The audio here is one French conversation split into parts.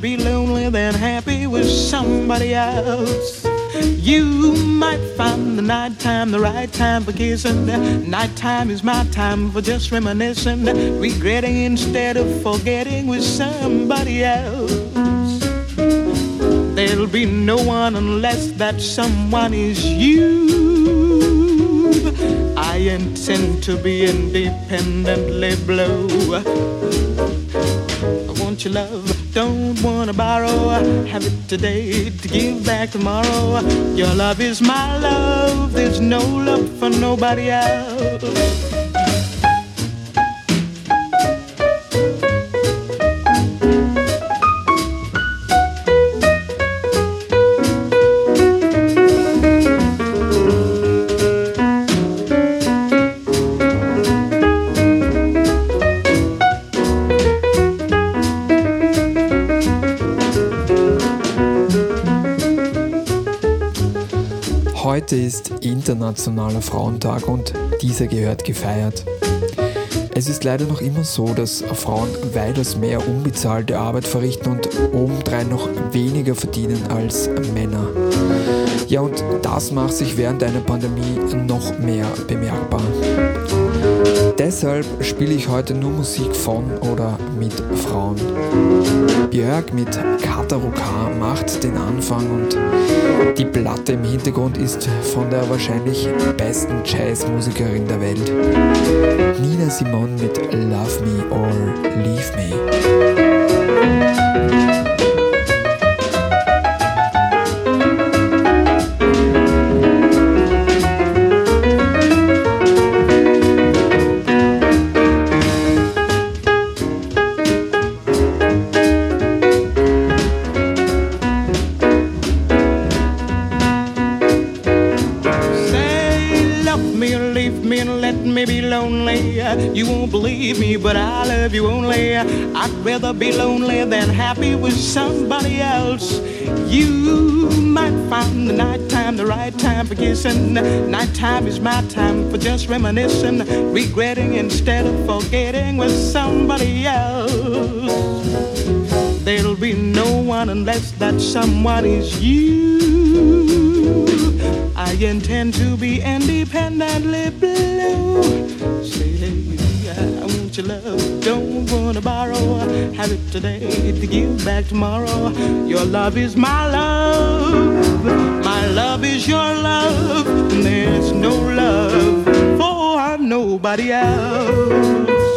be lonely than happy with somebody else. You might find the nighttime the right time for kissing. Nighttime is my time for just reminiscing, regretting instead of forgetting with somebody else. There'll be no one unless that someone is you. I intend to be independently blue. I want your love, don't wanna borrow. Have it today to give back tomorrow. Your love is my love, there's no love for nobody else. Heute ist Internationaler Frauentag und dieser gehört gefeiert. Es ist leider noch immer so, dass Frauen weitaus mehr unbezahlte Arbeit verrichten und obendrein noch weniger verdienen als Männer. Ja, und das macht sich während einer Pandemie noch mehr bemerkbar. Deshalb spiele ich heute nur Musik von oder mit Frauen. Björk mit Kataruka macht den Anfang und die Platte im Hintergrund ist von der wahrscheinlich besten Jazzmusikerin der Welt. Nina Simon mit Love Me or Leave Me. Rather be lonely than happy with somebody else. You might find the nighttime the right time for kissing. Nighttime is my time for just reminiscing, regretting instead of forgetting with somebody else. There'll be no one unless that someone is you. I intend to be independently blue. Don't love? Don't wanna borrow. Have it today to give back tomorrow. Your love is my love. My love is your love. And there's no love for nobody else.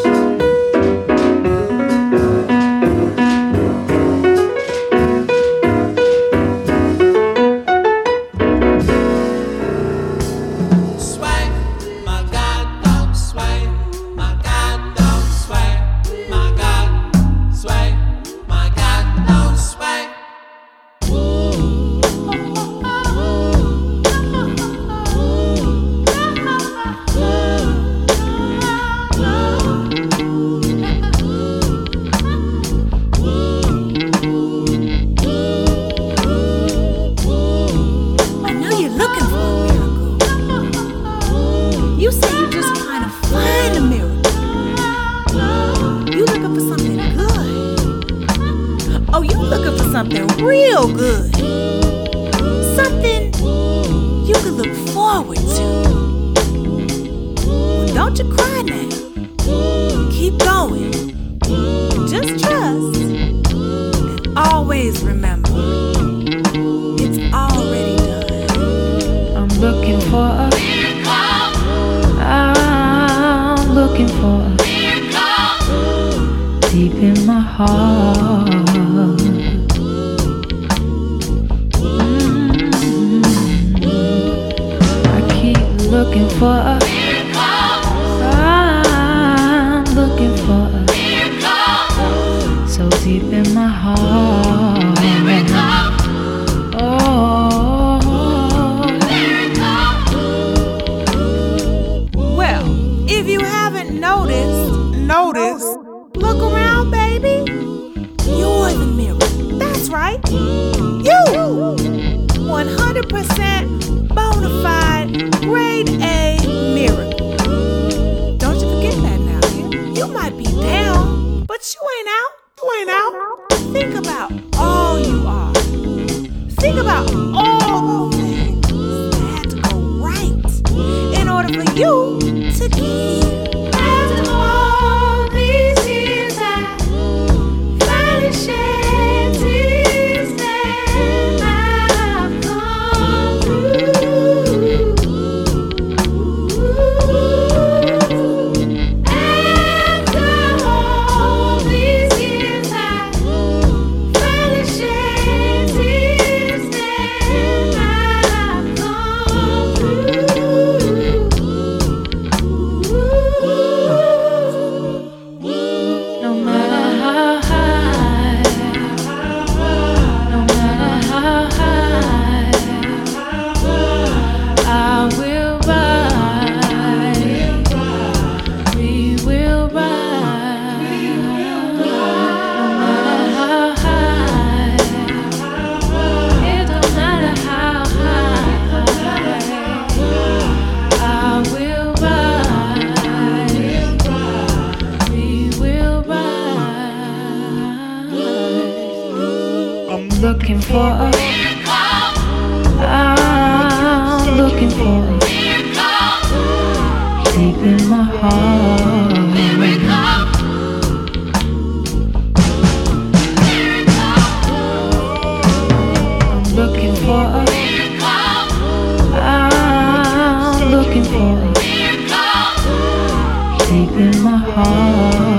in my heart.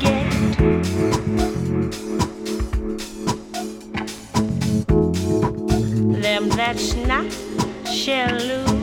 get them that's not shall lose.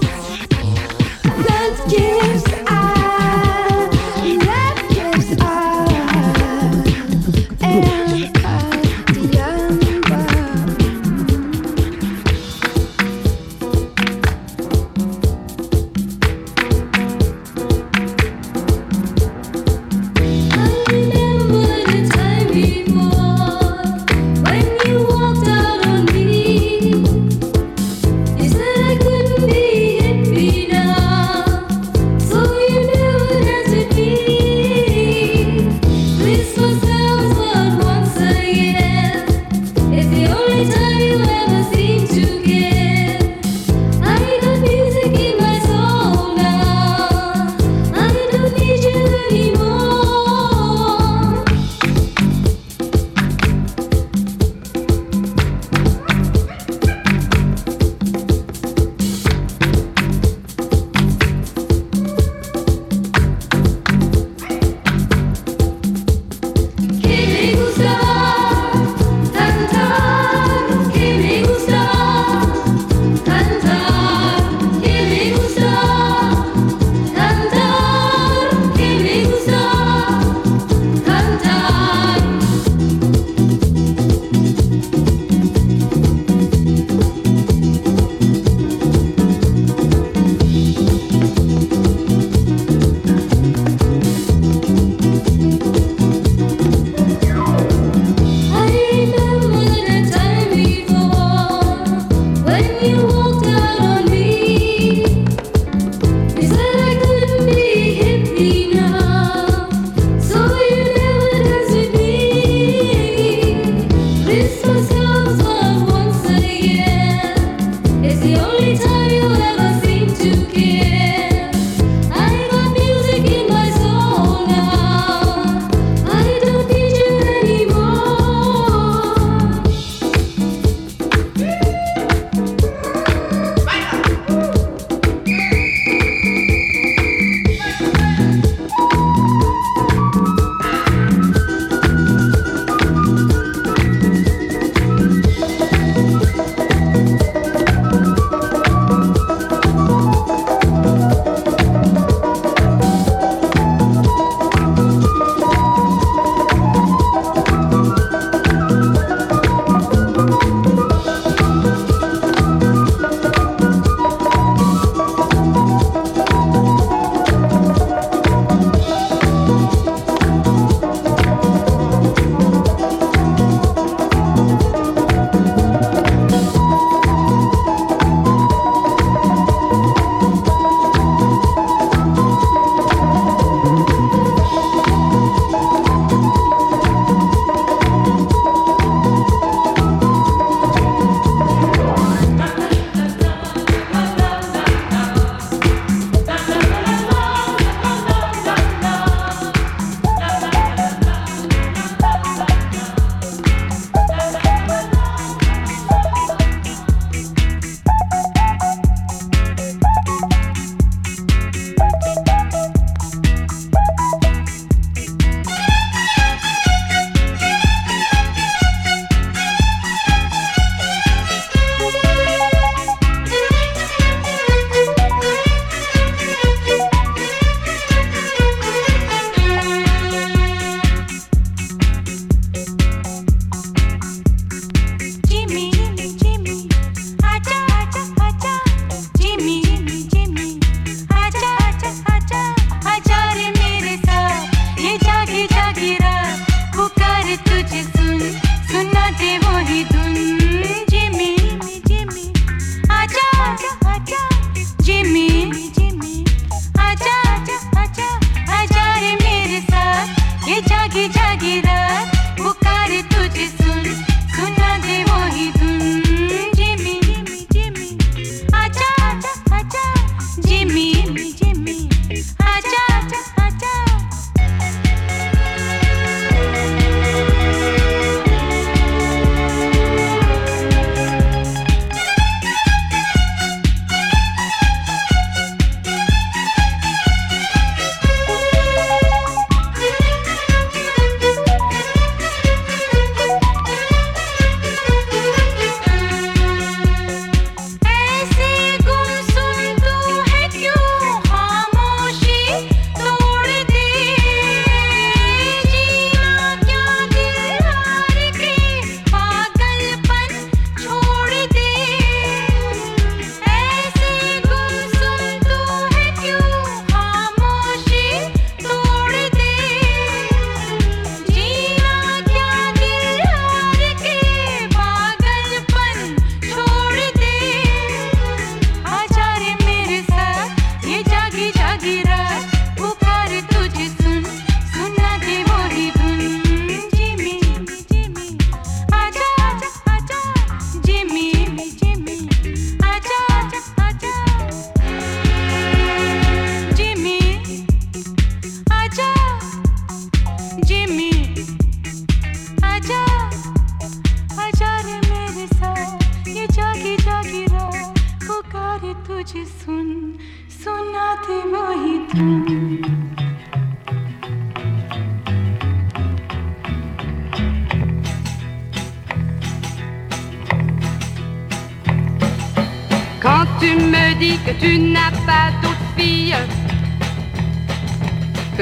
Clube.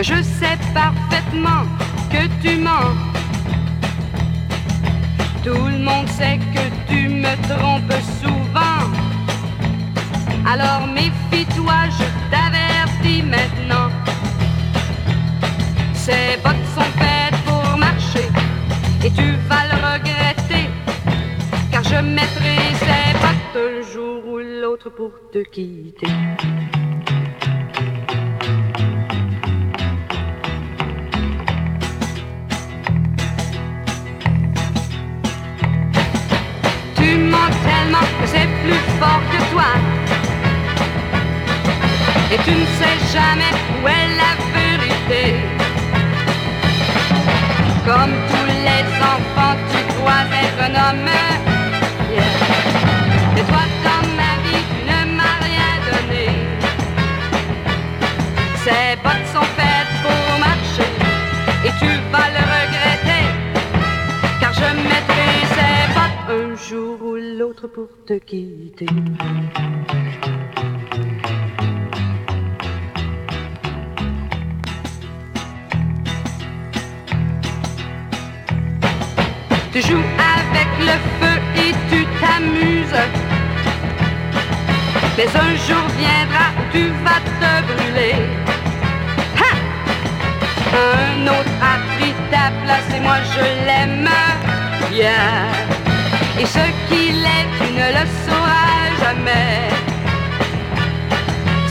Je sais parfaitement que tu mens. Tout le monde sait que tu me trompes souvent. Alors méfie-toi, je t'avertis maintenant. Ces bottes sont faites pour marcher et tu vas le regretter. Car je mettrai ces pour te quitter. que c'est plus fort que toi. Et tu ne sais jamais où est la vérité. Comme tous les enfants, tu crois être un homme. Ces bottes sont faites pour marcher. Et tu vas le regretter. Car je mettrai ces bottes un jour ou l'autre pour te quitter. Tu joues avec le feu et tu t'amuses. Mais un jour viendra où tu vas te brûler. Un autre a pris ta place et moi je l'aime. Yeah. Et ce qu'il est, tu ne le sauras jamais.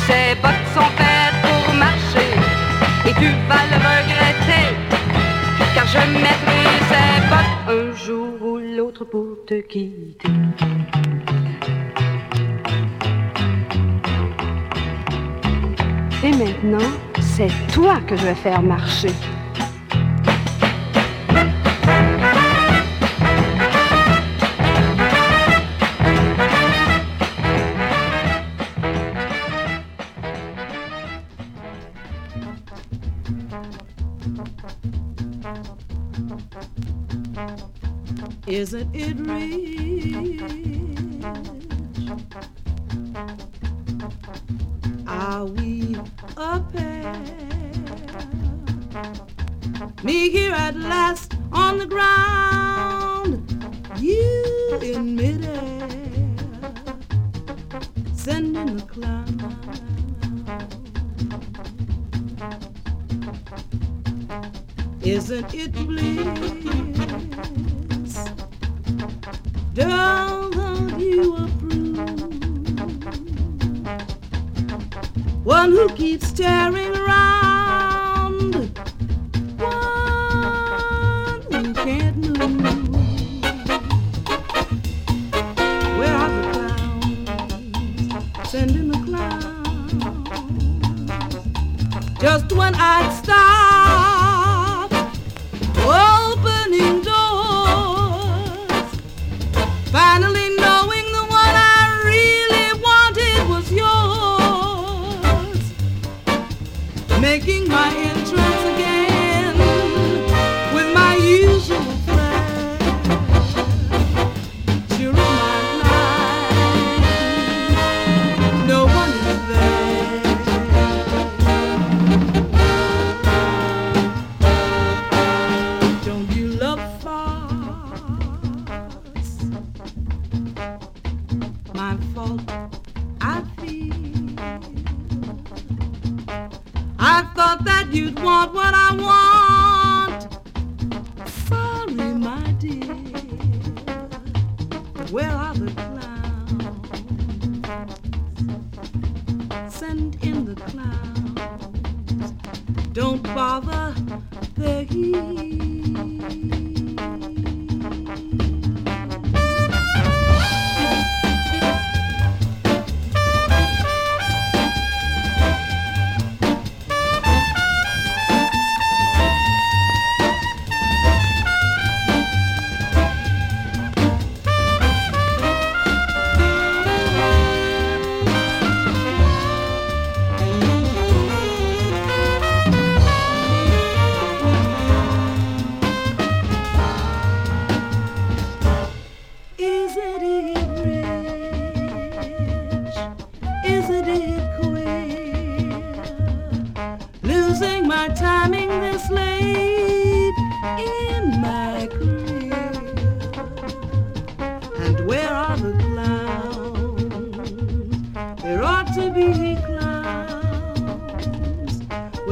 Ces bottes sont faites pour marcher et tu vas le regretter. Car je mettrai ces bottes un jour ou l'autre pour te quitter. Et maintenant, c'est toi que je vais faire marcher. Isn't it rich?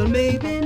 Maybe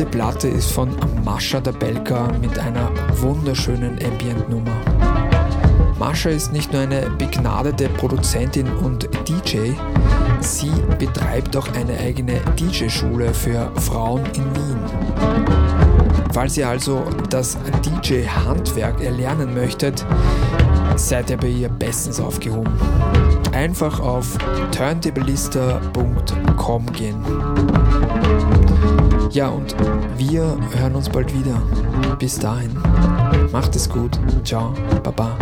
letzte Platte ist von Mascha Dabelka mit einer wunderschönen Ambient-Nummer. Mascha ist nicht nur eine begnadete Produzentin und DJ, sie betreibt auch eine eigene DJ-Schule für Frauen in Wien. Falls ihr also das DJ-Handwerk erlernen möchtet, seid ihr bei ihr bestens aufgehoben. Einfach auf turntablista.com gehen. Ja, und wir hören uns bald wieder. Bis dahin, macht es gut. Ciao, Baba.